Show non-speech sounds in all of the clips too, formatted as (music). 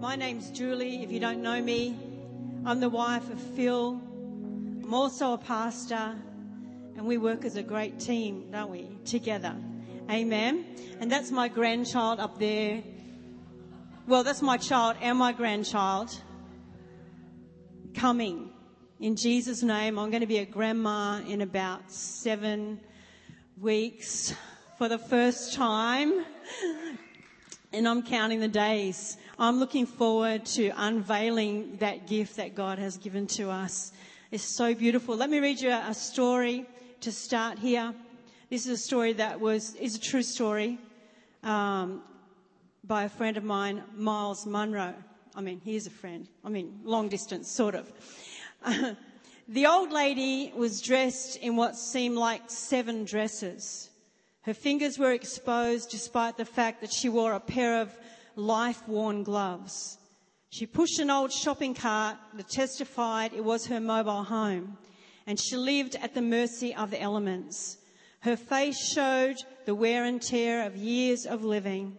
My name's Julie. If you don't know me, I'm the wife of Phil. I'm also a pastor, and we work as a great team, don't we? Together. Amen. And that's my grandchild up there. Well, that's my child and my grandchild coming. In Jesus' name, I'm going to be a grandma in about seven weeks for the first time. And I'm counting the days. I'm looking forward to unveiling that gift that God has given to us. It's so beautiful. Let me read you a story to start here. This is a story that was, is a true story, um, by a friend of mine, Myles Munroe. I mean, he is a friend. I mean, long distance, sort of. (laughs) the old lady was dressed in what seemed like seven dresses. Her fingers were exposed despite the fact that she wore a pair of life-worn gloves. She pushed an old shopping cart that testified it was her mobile home, and she lived at the mercy of the elements. Her face showed the wear and tear of years of living.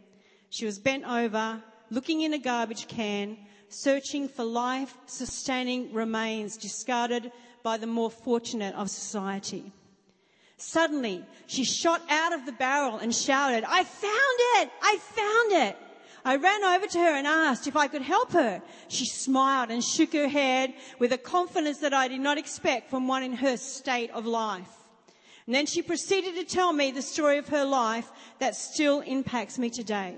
She was bent over, looking in a garbage can, searching for life sustaining remains discarded by the more fortunate of society. Suddenly, she shot out of the barrel and shouted, I found it! I found it! I ran over to her and asked if I could help her. She smiled and shook her head with a confidence that I did not expect from one in her state of life. And then she proceeded to tell me the story of her life that still impacts me today.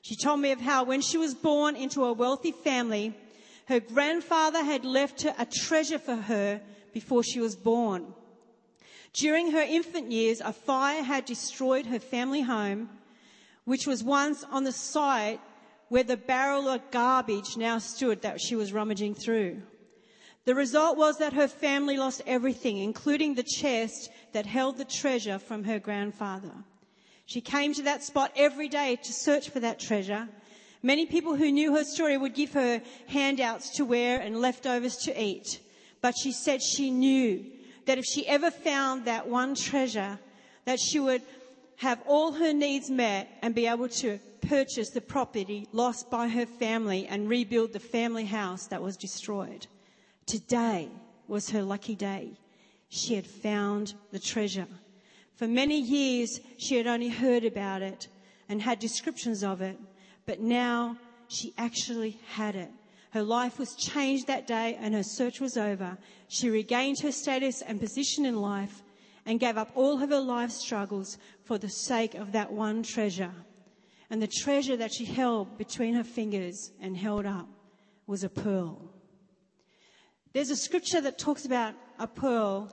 She told me of how when she was born into a wealthy family, her grandfather had left her a treasure for her before she was born. During her infant years, a fire had destroyed her family home, which was once on the site where the barrel of garbage now stood that she was rummaging through. The result was that her family lost everything, including the chest that held the treasure from her grandfather. She came to that spot every day to search for that treasure. Many people who knew her story would give her handouts to wear and leftovers to eat. But she said she knew that if she ever found that one treasure, that she would have all her needs met and be able to purchase the property lost by her family and rebuild the family house that was destroyed. Today was her lucky day. She had found the treasure. For many years, she had only heard about it and had descriptions of it, but now she actually had it. Her life was changed that day and her search was over. She regained her status and position in life and gave up all of her life struggles for the sake of that one treasure. And the treasure that she held between her fingers and held up was a pearl. There's a scripture that talks about a pearl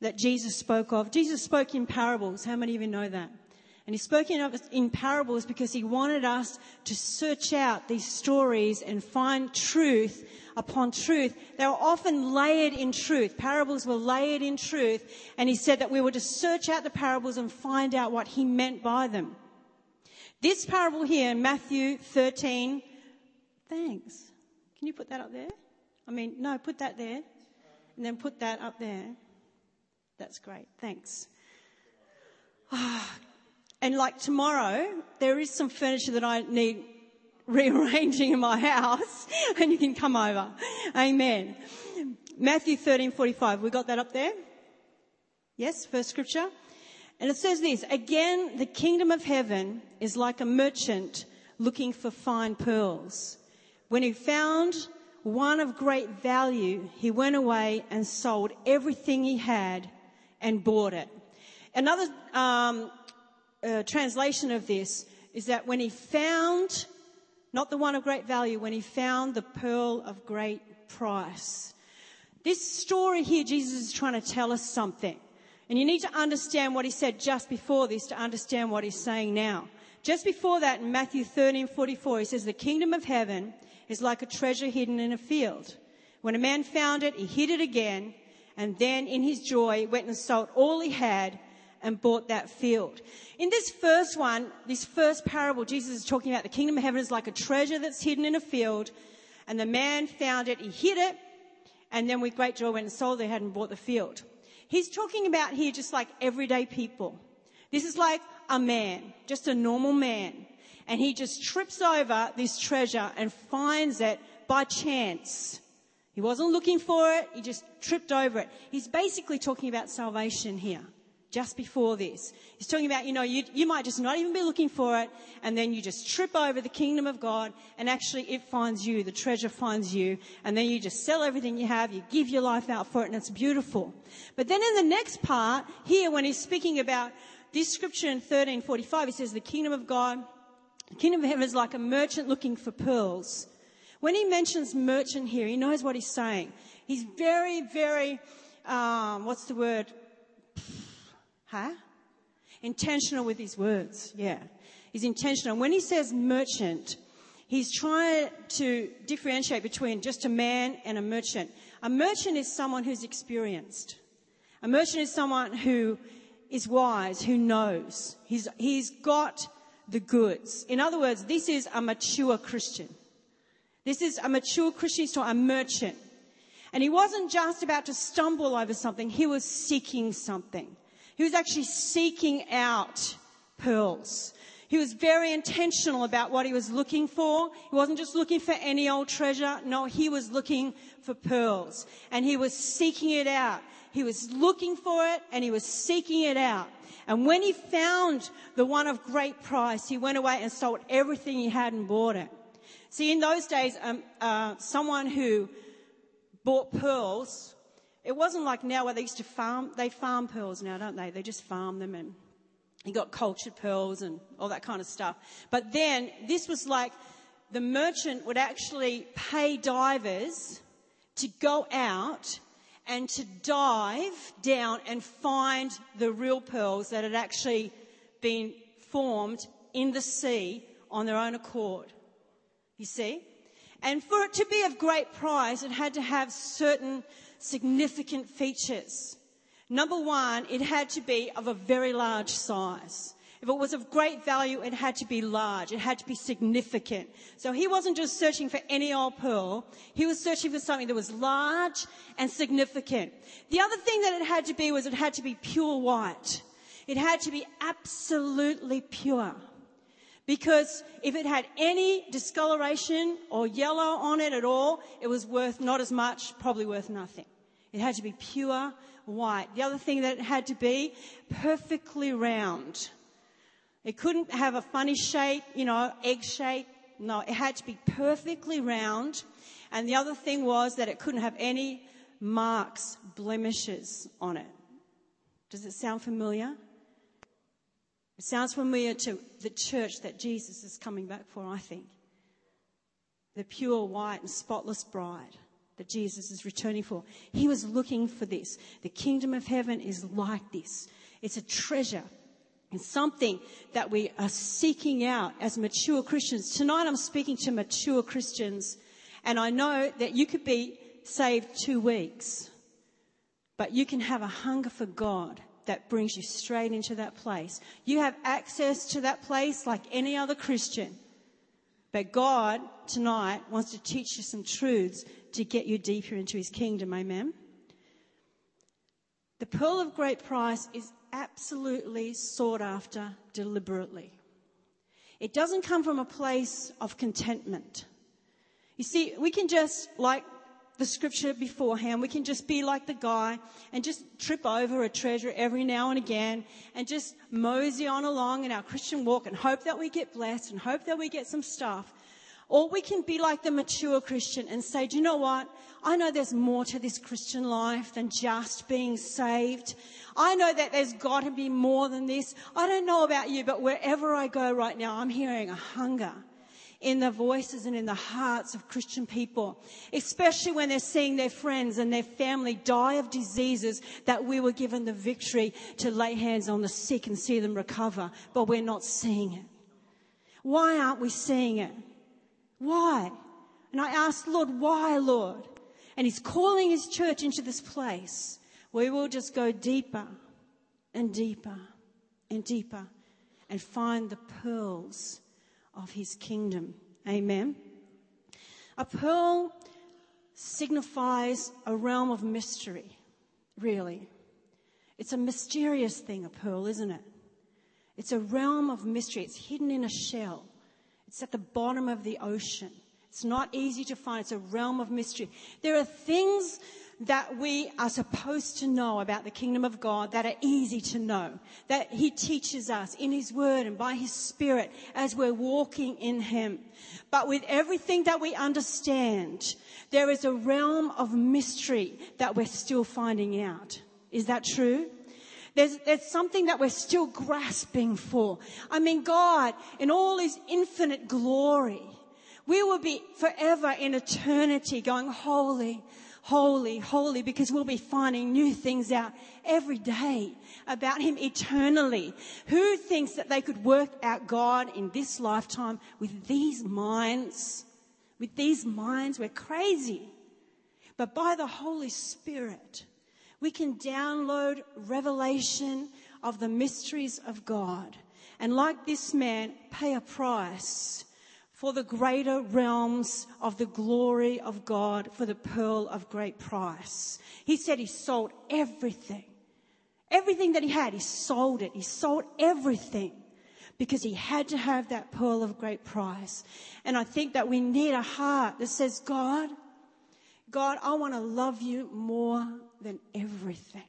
that Jesus spoke of. Jesus spoke in parables. How many of you know that? And he spoke in, parables because he wanted us to search out these stories and find truth upon truth. They were often layered in truth. Parables were layered in truth. And he said that we were to search out the parables and find out what he meant by them. This parable here in Matthew 13, thanks. Can you put that up there? I mean, no, put that there. And then put that up there. That's great. Thanks. Ah, and like tomorrow, there is some furniture that I need rearranging in my house (laughs) and you can come over. Amen. Matthew 13, 45. We got that up there? Yes, first scripture. And it says this, again, the kingdom of heaven is like a merchant looking for fine pearls. When he found one of great value, he went away and sold everything he had and bought it. Another um, uh, translation of this is that when he found, not the one of great value, when he found the pearl of great price. This story here, Jesus is trying to tell us something. And you need to understand what he said just before this to understand what he's saying now. Just before that, in Matthew 13, 44, he says, the kingdom of heaven is like a treasure hidden in a field. When a man found it, he hid it again, and then in his joy went and sold all he had and bought that field. In this first one, this first parable, Jesus is talking about the kingdom of heaven is like a treasure that's hidden in a field, and the man found it, he hid it, and then with great joy went and sold it, had and bought the field. He's talking about here just like everyday people. This is like a man, just a normal man. And he just trips over this treasure and finds it by chance. He wasn't looking for it, he just tripped over it. He's basically talking about salvation here, just before this. He's talking about, you know, you, you might just not even be looking for it, and then you just trip over the kingdom of God, and actually it finds you, the treasure finds you, and then you just sell everything you have, you give your life out for it, and it's beautiful. But then in the next part, here when he's speaking about this scripture in 1345, he says, the kingdom of God, the kingdom of heaven is like a merchant looking for pearls when he mentions merchant here, he knows what he's saying. He's very, very, um, what's the word? Huh? Intentional with his words. Yeah. He's intentional. When he says merchant, he's trying to differentiate between just a man and a merchant. A merchant is someone who's experienced. A merchant is someone who is wise, who knows. He's, he's got the goods. In other words, this is a mature Christian. This is a mature Christian store, a merchant. And he wasn't just about to stumble over something, he was seeking something. He was actually seeking out pearls. He was very intentional about what he was looking for. He wasn't just looking for any old treasure. No, he was looking for pearls. And he was seeking it out. He was looking for it and he was seeking it out. And when he found the one of great price, he went away and sold everything he had and bought it. See, in those days, um, uh, someone who bought pearls, it wasn't like now where they used to farm, they farm pearls now, don't they? They just farm them and you got cultured pearls and all that kind of stuff. But then this was like the merchant would actually pay divers to go out and to dive down and find the real pearls that had actually been formed in the sea on their own accord you see? And for it to be of great price, it had to have certain significant features. Number one, it had to be of a very large size. If it was of great value, it had to be large. It had to be significant. So he wasn't just searching for any old pearl. He was searching for something that was large and significant. The other thing that it had to be was it had to be pure white. It had to be absolutely pure. Because if it had any discoloration or yellow on it at all, it was worth not as much, probably worth nothing. It had to be pure white. The other thing that it had to be perfectly round. It couldn't have a funny shape, you know, egg shape. No, it had to be perfectly round. And the other thing was that it couldn't have any marks, blemishes on it. Does it sound familiar? It sounds familiar to the church that Jesus is coming back for, I think. The pure, white, and spotless bride that Jesus is returning for. He was looking for this. The kingdom of heaven is like this. It's a treasure. It's something that we are seeking out as mature Christians. Tonight I'm speaking to mature Christians and I know that you could be saved two weeks, but you can have a hunger for God that brings you straight into that place. You have access to that place like any other Christian. But God tonight wants to teach you some truths to get you deeper into his kingdom. Amen. The pearl of great price is absolutely sought after deliberately. It doesn't come from a place of contentment. You see, we can just, like the scripture beforehand. We can just be like the guy and just trip over a treasure every now and again and just mosey on along in our Christian walk and hope that we get blessed and hope that we get some stuff. Or we can be like the mature Christian and say, do you know what? I know there's more to this Christian life than just being saved. I know that there's got to be more than this. I don't know about you, but wherever I go right now, I'm hearing a hunger in the voices and in the hearts of Christian people, especially when they're seeing their friends and their family die of diseases that we were given the victory to lay hands on the sick and see them recover, but we're not seeing it. Why aren't we seeing it? Why? And I asked, Lord, why, Lord? And He's calling His church into this place where we will just go deeper and deeper and deeper and find the pearls of his kingdom. Amen. A pearl signifies a realm of mystery, really. It's a mysterious thing, a pearl, isn't it? It's a realm of mystery. It's hidden in a shell. It's at the bottom of the ocean. It's not easy to find. It's a realm of mystery. There are things that we are supposed to know about the kingdom of God that are easy to know, that He teaches us in His Word and by His Spirit as we're walking in Him. But with everything that we understand, there is a realm of mystery that we're still finding out. Is that true? There's, there's something that we're still grasping for. I mean, God, in all His infinite glory, we will be forever in eternity going, holy, holy, holy, because we'll be finding new things out every day about Him eternally. Who thinks that they could work out God in this lifetime with these minds? With these minds, we're crazy. But by the Holy Spirit, we can download revelation of the mysteries of God. And like this man, pay a price for the greater realms of the glory of God for the pearl of great price. He said he sold everything. Everything that he had, he sold it. He sold everything because he had to have that pearl of great price. And I think that we need a heart that says, God, God, I want to love you more than everything.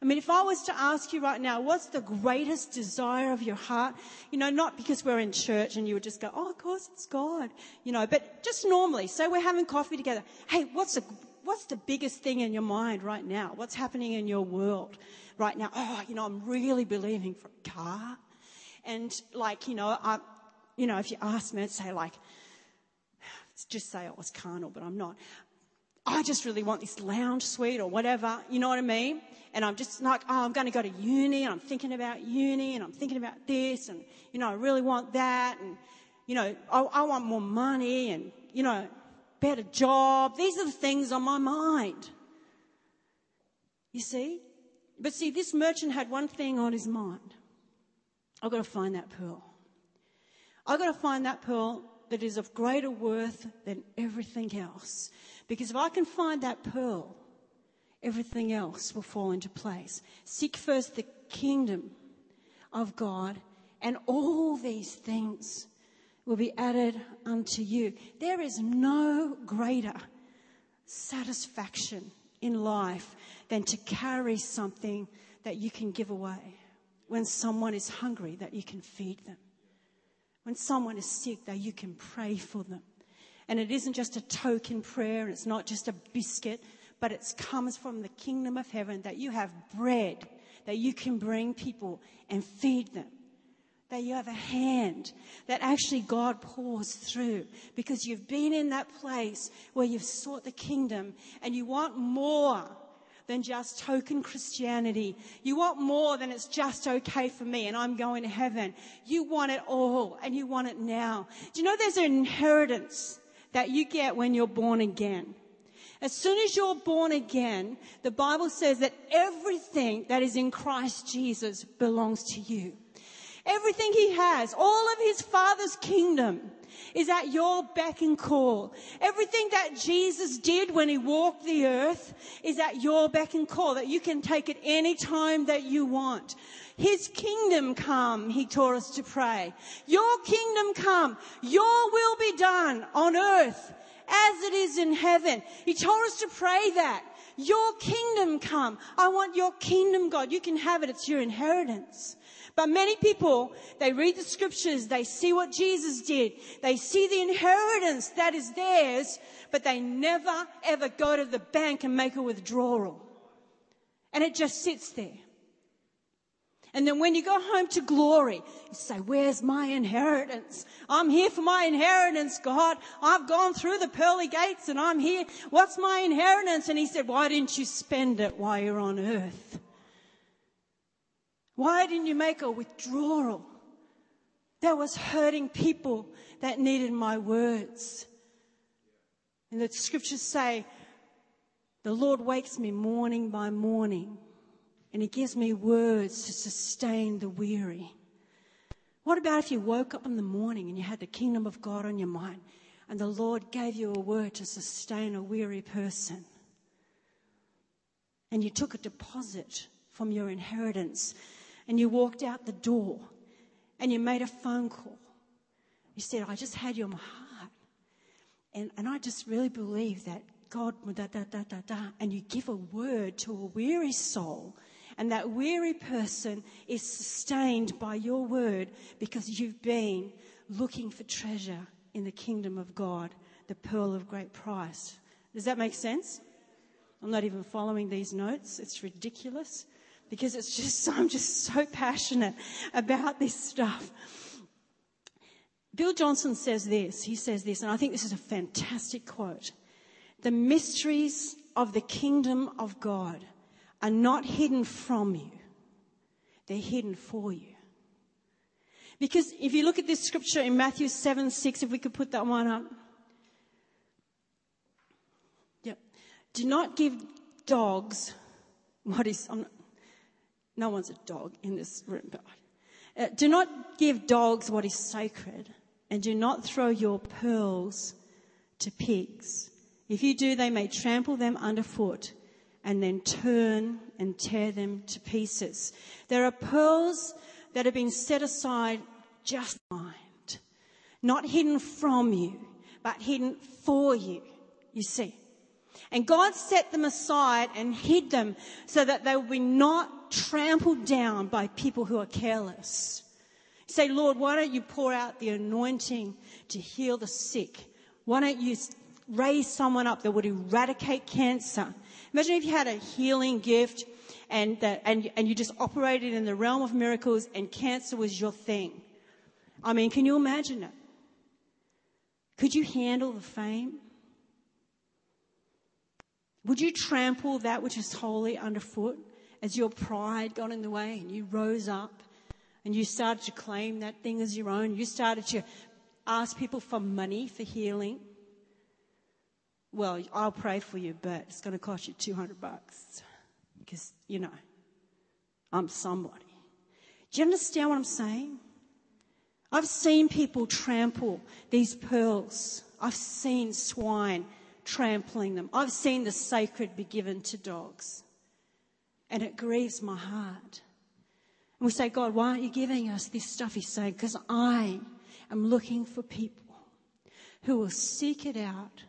I mean, if I was to ask you right now, what's the greatest desire of your heart? You know, not because we're in church and you would just go, oh, of course it's God. You know, but just normally, say we're having coffee together. Hey, what's the, what's the biggest thing in your mind right now? What's happening in your world right now? Oh, you know, I'm really believing for a car. And like, you know, I, you know, if you ask me, I'd say like, (sighs) just say oh, I was carnal, but I'm not. I just really want this lounge suite or whatever. You know what I mean? And I'm just like, oh, I'm going to go to uni and I'm thinking about uni and I'm thinking about this and, you know, I really want that and, you know, I, I want more money and, you know, better job. These are the things on my mind. You see? But see, this merchant had one thing on his mind. I've got to find that pearl. I've got to find that pearl that is of greater worth than everything else. Because if I can find that pearl, everything else will fall into place. Seek first the kingdom of God, and all these things will be added unto you. There is no greater satisfaction in life than to carry something that you can give away. When someone is hungry, that you can feed them. When someone is sick, that you can pray for them. And it isn't just a token prayer, and it's not just a biscuit, but it comes from the kingdom of heaven that you have bread that you can bring people and feed them. That you have a hand that actually God pours through because you've been in that place where you've sought the kingdom and you want more than just token Christianity. You want more than it's just okay for me and I'm going to heaven. You want it all and you want it now. Do you know there's an inheritance that you get when you're born again? As soon as you're born again, the Bible says that everything that is in Christ Jesus belongs to you. Everything he has, all of his father's kingdom is at your beck and call. Everything that Jesus did when he walked the earth is at your beck and call that you can take it any time that you want. His kingdom come, he taught us to pray. Your kingdom come. Your will be done on earth as it is in heaven. He told us to pray that. Your kingdom come. I want your kingdom, God. You can have it. It's your inheritance. But many people, they read the scriptures, they see what Jesus did, they see the inheritance that is theirs, but they never ever go to the bank and make a withdrawal. And it just sits there. And then when you go home to glory, you say, where's my inheritance? I'm here for my inheritance, God. I've gone through the pearly gates and I'm here. What's my inheritance? And he said, why didn't you spend it while you're on earth? Why didn't you make a withdrawal? That was hurting people that needed my words. And the scriptures say, the Lord wakes me morning by morning and He gives me words to sustain the weary. What about if you woke up in the morning and you had the kingdom of God on your mind and the Lord gave you a word to sustain a weary person? And you took a deposit from your inheritance and you walked out the door and you made a phone call You said, I just had you in my heart. And, and I just really believe that God, da, da, da, da, da, and you give a word to a weary soul. And that weary person is sustained by your word because you've been looking for treasure in the kingdom of God, the pearl of great price. Does that make sense? I'm not even following these notes. It's ridiculous because it's just, (laughs) I'm just so passionate about this stuff. Bill Johnson says this. He says this, and I think this is a fantastic quote. The mysteries of the kingdom of God are not hidden from you. They're hidden for you. Because if you look at this scripture in Matthew 7, 6, if we could put that one up. Yep. Do not give dogs what is, not, no one's a dog in this room, uh, do not give dogs what is sacred and do not throw your pearls to pigs. If you do, they may trample them underfoot and then turn and tear them to pieces. There are pearls that have been set aside just mind, not hidden from you, but hidden for you, you see. And God set them aside and hid them so that they would be not trampled down by people who are careless. Say, Lord, why don't you pour out the anointing to heal the sick? Why don't you raise someone up that would eradicate cancer? Imagine if you had a healing gift and, that, and, and you just operated in the realm of miracles and cancer was your thing. I mean, can you imagine it? Could you handle the fame? Would you trample that which is holy underfoot as your pride got in the way and you rose up and you started to claim that thing as your own? You started to ask people for money for healing? well, I'll pray for you, but it's going to cost you 200 bucks because, you know, I'm somebody. Do you understand what I'm saying? I've seen people trample these pearls. I've seen swine trampling them. I've seen the sacred be given to dogs. And it grieves my heart. And we say, God, why aren't you giving us this stuff? He's saying, because I am looking for people who will seek it out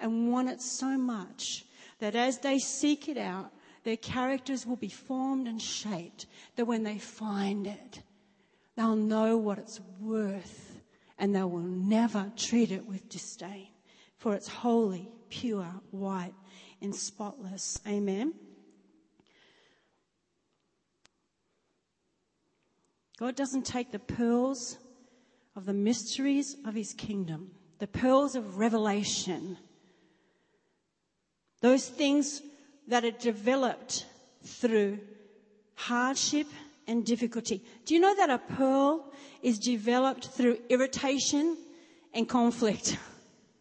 and want it so much that as they seek it out, their characters will be formed and shaped that when they find it, they'll know what it's worth and they will never treat it with disdain. For it's holy, pure, white, and spotless. Amen. God doesn't take the pearls of the mysteries of his kingdom, the pearls of revelation those things that are developed through hardship and difficulty. Do you know that a pearl is developed through irritation and conflict?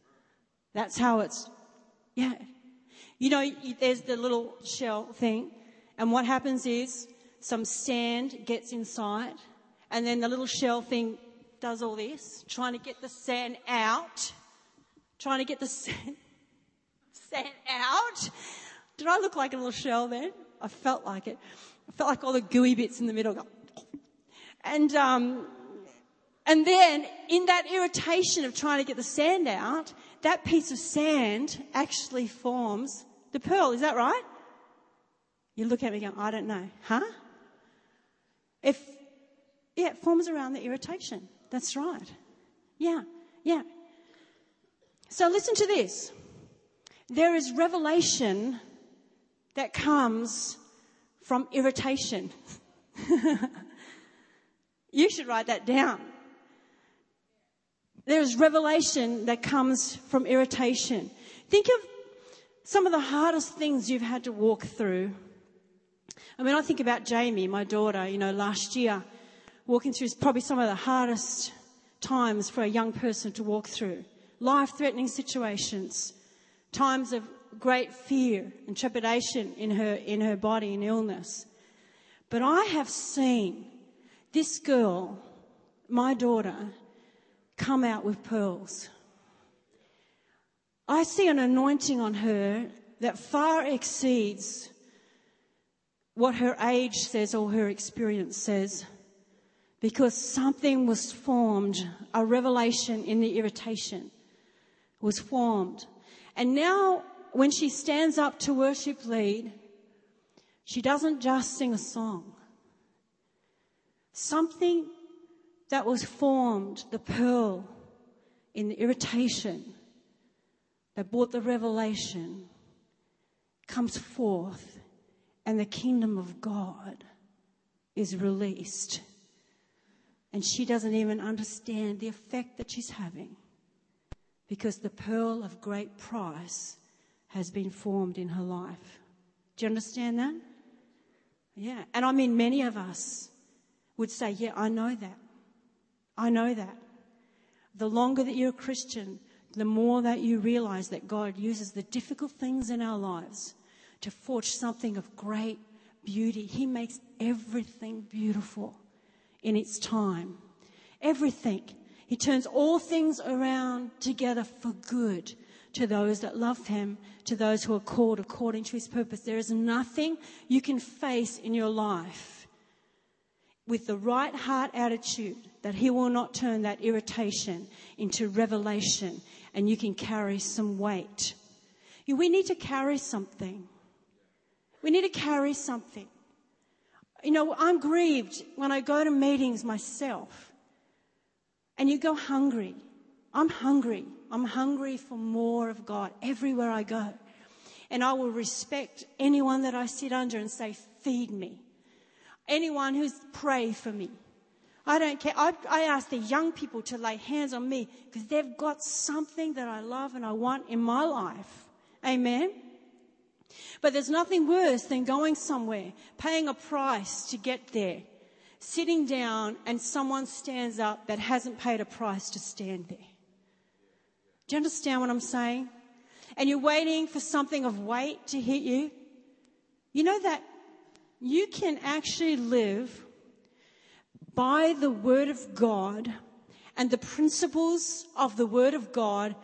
(laughs) That's how it's, yeah. You know, there's the little shell thing, and what happens is some sand gets inside, and then the little shell thing does all this, trying to get the sand out, trying to get the sand, sand out. Did I look like a little shell then? I felt like it. I felt like all the gooey bits in the middle. And, um, and then in that irritation of trying to get the sand out, that piece of sand actually forms the pearl. Is that right? You look at me going, I don't know. Huh? If, yeah, it forms around the irritation. That's right. Yeah, yeah. So listen to this. There is revelation that comes from irritation. (laughs) you should write that down. There is revelation that comes from irritation. Think of some of the hardest things you've had to walk through. I mean, I think about Jamie, my daughter, you know, last year, walking through is probably some of the hardest times for a young person to walk through. Life threatening situations times of great fear and trepidation in her, in her body and illness. But I have seen this girl, my daughter, come out with pearls. I see an anointing on her that far exceeds what her age says or her experience says. Because something was formed, a revelation in the irritation was formed. And now when she stands up to worship lead, she doesn't just sing a song. Something that was formed, the pearl in the irritation that brought the revelation comes forth and the kingdom of God is released. And she doesn't even understand the effect that she's having because the pearl of great price has been formed in her life. Do you understand that? Yeah. And I mean, many of us would say, Yeah, I know that. I know that. The longer that you're a Christian, the more that you realize that God uses the difficult things in our lives to forge something of great beauty. He makes everything beautiful in its time. Everything. He turns all things around together for good to those that love him, to those who are called according to his purpose. There is nothing you can face in your life with the right heart attitude that he will not turn that irritation into revelation and you can carry some weight. We need to carry something. We need to carry something. You know, I'm grieved when I go to meetings myself and you go hungry. I'm hungry. I'm hungry for more of God everywhere I go. And I will respect anyone that I sit under and say, feed me. Anyone who's pray for me. I don't care. I, I ask the young people to lay hands on me because they've got something that I love and I want in my life. Amen. But there's nothing worse than going somewhere, paying a price to get there, sitting down and someone stands up that hasn't paid a price to stand there. Do you understand what I'm saying? And you're waiting for something of weight to hit you. You know that you can actually live by the Word of God and the principles of the Word of God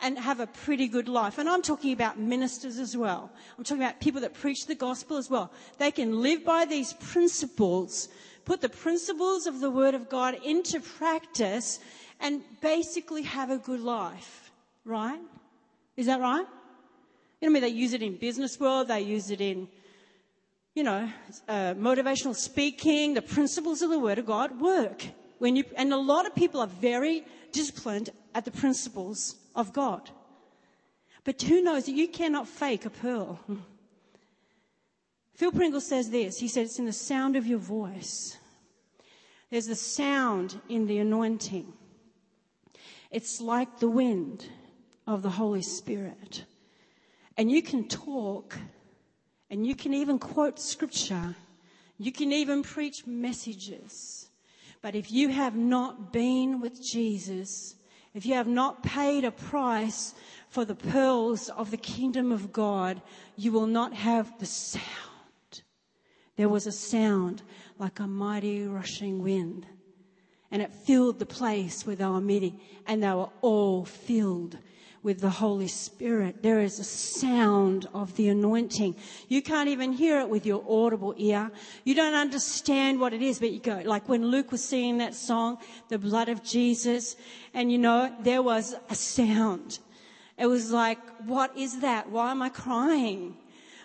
and have a pretty good life. And I'm talking about ministers as well. I'm talking about people that preach the gospel as well. They can live by these principles, put the principles of the Word of God into practice, and basically have a good life. Right? Is that right? You know, I mean, they use it in business world, they use it in, you know, uh, motivational speaking. The principles of the Word of God work. When you, and a lot of people are very disciplined at the principles of God. But who knows that you cannot fake a pearl? (laughs) Phil Pringle says this. He says it's in the sound of your voice. There's the sound in the anointing. It's like the wind of the Holy Spirit. And you can talk and you can even quote scripture. You can even preach messages. But if you have not been with Jesus, if you have not paid a price for the pearls of the kingdom of God, you will not have the sound. There was a sound like a mighty rushing wind. And it filled the place where they were meeting. And they were all filled with the Holy Spirit. There is a sound of the anointing. You can't even hear it with your audible ear. You don't understand what it is, but you go, like when Luke was singing that song, the blood of Jesus, and you know, there was a sound. It was like, what is that? Why am I crying?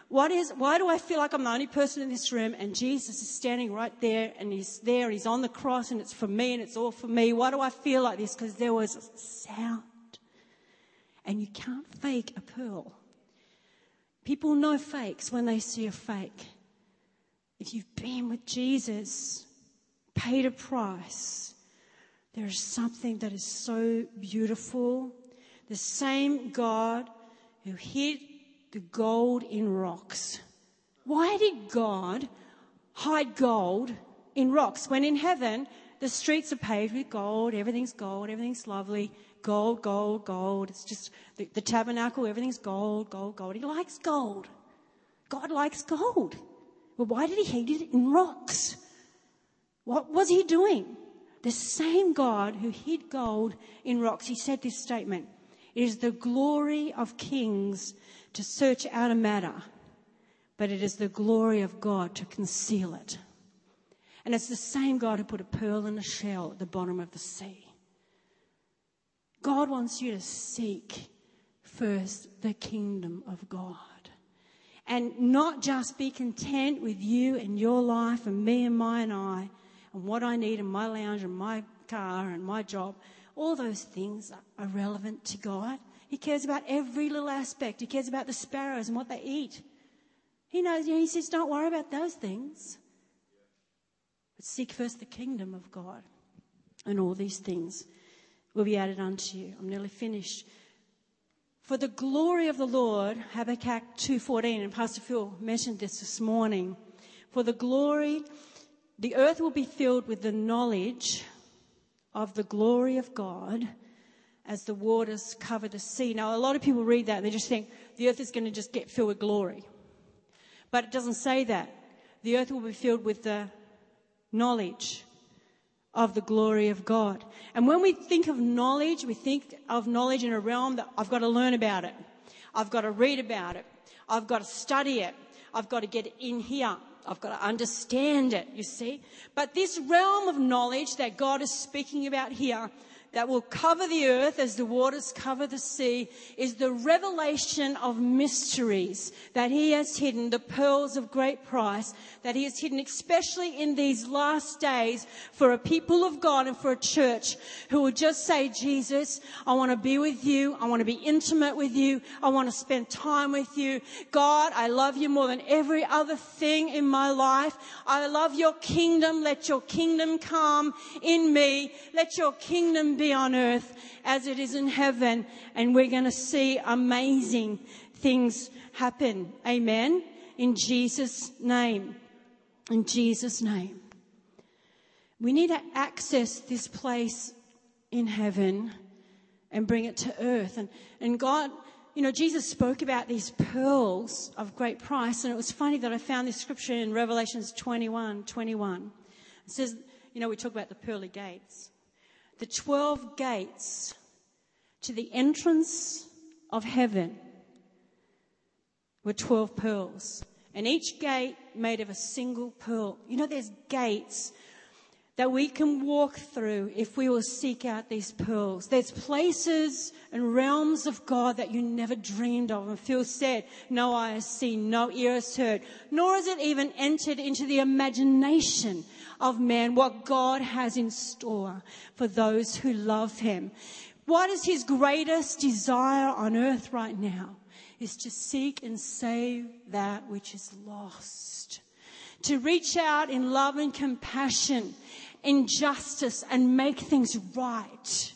What is, why do I feel like I'm the only person in this room and Jesus is standing right there and he's there, he's on the cross and it's for me and it's all for me? Why do I feel like this? Because there was a sound. And you can't fake a pearl. People know fakes when they see a fake. If you've been with Jesus, paid a price, there is something that is so beautiful. The same God who hid the gold in rocks. Why did God hide gold in rocks when in heaven the streets are paved with gold, everything's gold, everything's lovely? Gold, gold, gold. It's just the, the tabernacle, everything's gold, gold, gold. He likes gold. God likes gold. Well, why did he hate it in rocks? What was he doing? The same God who hid gold in rocks, he said this statement. It is the glory of kings to search out a matter, but it is the glory of God to conceal it. And it's the same God who put a pearl in a shell at the bottom of the sea. God wants you to seek first the kingdom of God. And not just be content with you and your life and me and my and I and what I need in my lounge and my car and my job. All those things are relevant to God. He cares about every little aspect. He cares about the sparrows and what they eat. He knows, you know, he says, don't worry about those things. But seek first the kingdom of God. And all these things will be added unto you. I'm nearly finished. For the glory of the Lord, Habakkuk 2.14, and Pastor Phil mentioned this this morning. For the glory, the earth will be filled with the knowledge of the glory of God as the waters cover the sea. Now, a lot of people read that and they just think the earth is going to just get filled with glory. But it doesn't say that. The earth will be filled with the knowledge of the glory of God. And when we think of knowledge, we think of knowledge in a realm that I've got to learn about it. I've got to read about it. I've got to study it. I've got to get in here. I've got to understand it, you see. But this realm of knowledge that God is speaking about here that will cover the earth as the waters cover the sea is the revelation of mysteries that he has hidden, the pearls of great price that he has hidden, especially in these last days for a people of God and for a church who will just say, Jesus, I want to be with you. I want to be intimate with you. I want to spend time with you. God, I love you more than every other thing in my life. I love your kingdom. Let your kingdom come in me. Let your kingdom be on earth as it is in heaven. And we're going to see amazing things happen. Amen. In Jesus' name. In Jesus' name. We need to access this place in heaven and bring it to earth. And, and God, you know, Jesus spoke about these pearls of great price. And it was funny that I found this scripture in Revelations 21, 21. It says, you know, we talk about the pearly gates the 12 gates to the entrance of heaven were 12 pearls. And each gate made of a single pearl. You know, there's gates that we can walk through if we will seek out these pearls. There's places and realms of God that you never dreamed of. And Phil said, no eye has seen, no ear has heard, nor has it even entered into the imagination of man what God has in store for those who love him. What is his greatest desire on earth right now? Is to seek and save that which is lost. To reach out in love and compassion, in justice and make things right.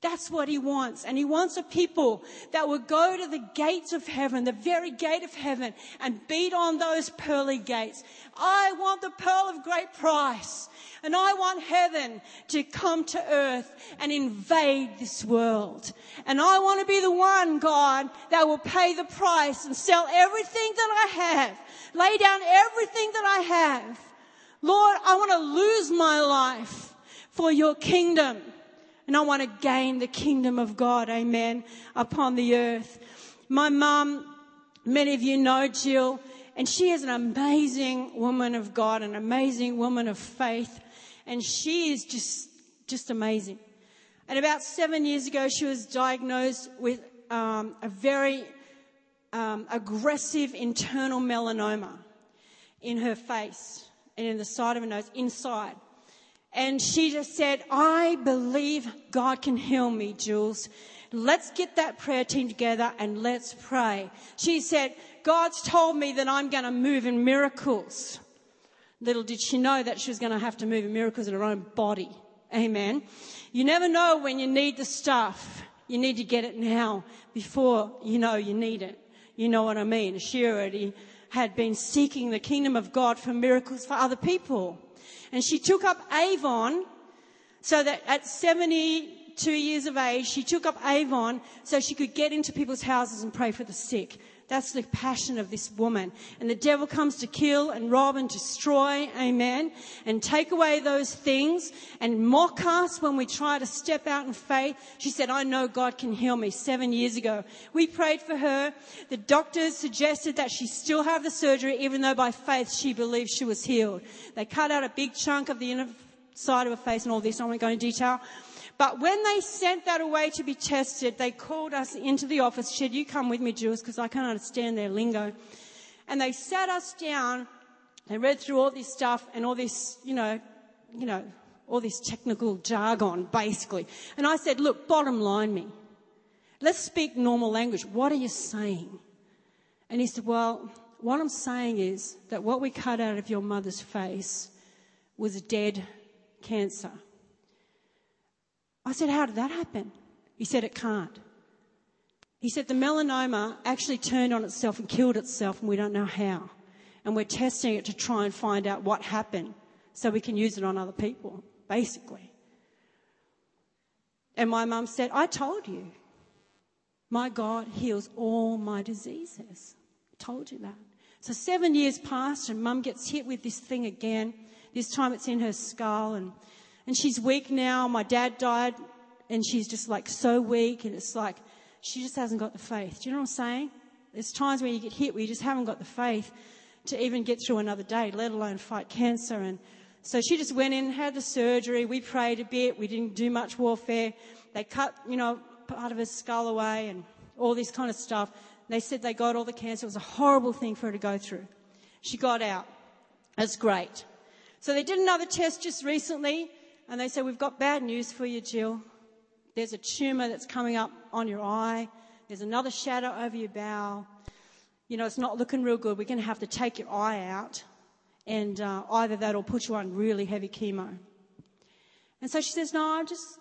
That's what he wants. And he wants a people that will go to the gates of heaven, the very gate of heaven, and beat on those pearly gates. I want the pearl of great price. And I want heaven to come to earth and invade this world. And I want to be the one, God, that will pay the price and sell everything that I have, lay down everything that I have. Lord, I want to lose my life for your kingdom. And I want to gain the kingdom of God, amen, upon the earth. My mum, many of you know Jill, and she is an amazing woman of God, an amazing woman of faith, and she is just, just amazing. And about seven years ago, she was diagnosed with um, a very um, aggressive internal melanoma in her face and in the side of her nose, inside. And she just said, I believe God can heal me, Jules. Let's get that prayer team together and let's pray. She said, God's told me that I'm going to move in miracles. Little did she know that she was going to have to move in miracles in her own body. Amen. You never know when you need the stuff. You need to get it now before you know you need it. You know what I mean? She already had been seeking the kingdom of God for miracles for other people. And she took up Avon so that at 72 years of age, she took up Avon so she could get into people's houses and pray for the sick. That's the passion of this woman. And the devil comes to kill and rob and destroy, amen, and take away those things and mock us when we try to step out in faith. She said, I know God can heal me seven years ago. We prayed for her. The doctors suggested that she still have the surgery, even though by faith she believed she was healed. They cut out a big chunk of the inner side of her face and all this. I won't go into detail. But when they sent that away to be tested, they called us into the office, said, you come with me, Jules, because I can't understand their lingo. And they sat us down and read through all this stuff and all this, you know, you know, all this technical jargon, basically. And I said, look, bottom line me. Let's speak normal language. What are you saying? And he said, well, what I'm saying is that what we cut out of your mother's face was dead cancer. I said, How did that happen? He said, It can't. He said, The melanoma actually turned on itself and killed itself, and we don't know how. And we're testing it to try and find out what happened so we can use it on other people, basically. And my mum said, I told you. My God heals all my diseases. I told you that. So seven years passed and mum gets hit with this thing again. This time it's in her skull and and she's weak now. My dad died and she's just like so weak and it's like she just hasn't got the faith. Do you know what I'm saying? There's times when you get hit where you just haven't got the faith to even get through another day, let alone fight cancer. And so she just went in, had the surgery. We prayed a bit. We didn't do much warfare. They cut, you know, part of her skull away and all this kind of stuff. They said they got all the cancer. It was a horrible thing for her to go through. She got out. That's great. So they did another test just recently and they said, We've got bad news for you, Jill. There's a tumor that's coming up on your eye. There's another shadow over your bowel. You know, it's not looking real good. We're going to have to take your eye out. And uh, either that or put you on really heavy chemo. And so she says, No, I'm just,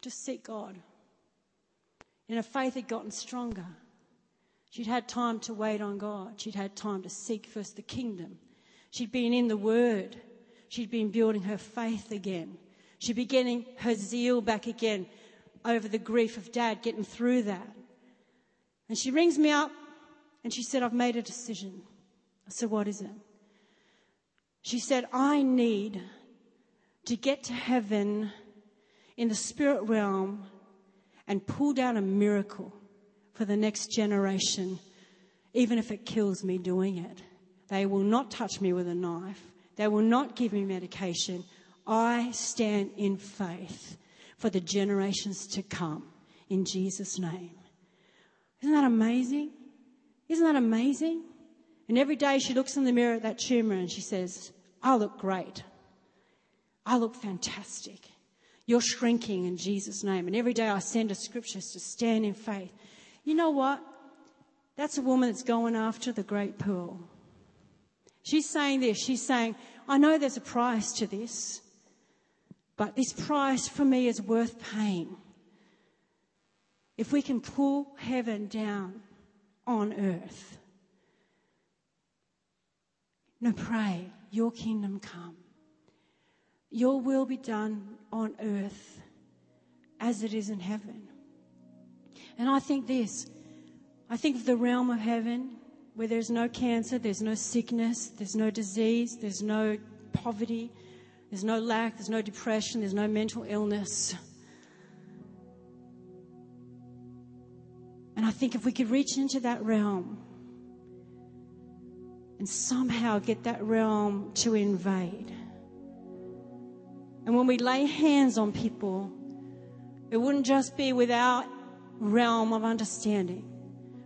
just seek God. And her faith had gotten stronger. She'd had time to wait on God. She'd had time to seek first the kingdom. She'd been in the Word. She'd been building her faith again. She'd be getting her zeal back again over the grief of dad, getting through that. And she rings me up and she said, I've made a decision. I said, What is it? She said, I need to get to heaven in the spirit realm and pull down a miracle for the next generation, even if it kills me doing it. They will not touch me with a knife. They will not give me medication. I stand in faith for the generations to come in Jesus' name. Isn't that amazing? Isn't that amazing? And every day she looks in the mirror at that tumor and she says, I look great. I look fantastic. You're shrinking in Jesus' name. And every day I send her scriptures to stand in faith. You know what? That's a woman that's going after the great pearl. She's saying this. She's saying, I know there's a price to this, but this price for me is worth paying. If we can pull heaven down on earth. No, pray, your kingdom come. Your will be done on earth as it is in heaven. And I think this I think of the realm of heaven where there's no cancer, there's no sickness, there's no disease, there's no poverty, there's no lack, there's no depression, there's no mental illness. And I think if we could reach into that realm and somehow get that realm to invade. And when we lay hands on people, it wouldn't just be without realm of understanding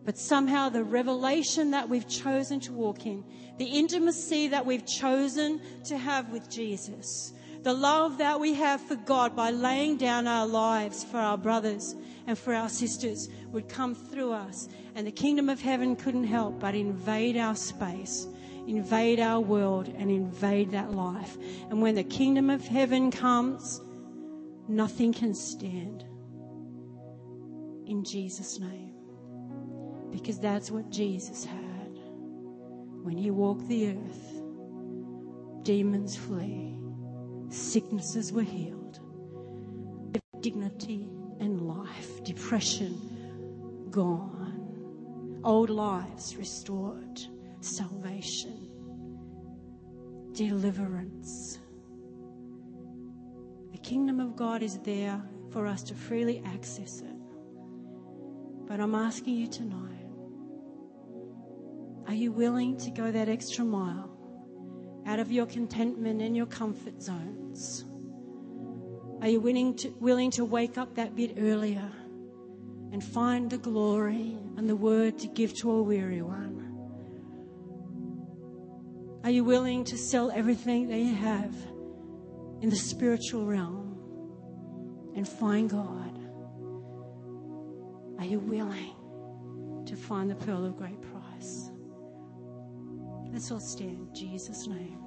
but somehow the revelation that we've chosen to walk in, the intimacy that we've chosen to have with Jesus, the love that we have for God by laying down our lives for our brothers and for our sisters would come through us. And the kingdom of heaven couldn't help but invade our space, invade our world, and invade that life. And when the kingdom of heaven comes, nothing can stand. In Jesus' name. Because that's what Jesus had. When he walked the earth, demons flee, sicknesses were healed, dignity and life, depression gone, old lives restored, salvation, deliverance. The kingdom of God is there for us to freely access it. But I'm asking you tonight are you willing to go that extra mile out of your contentment and your comfort zones? Are you willing to, willing to wake up that bit earlier and find the glory and the word to give to a weary one? Are you willing to sell everything that you have in the spiritual realm and find God? Are you willing to find the pearl of great price? Let's all stand in Jesus' name.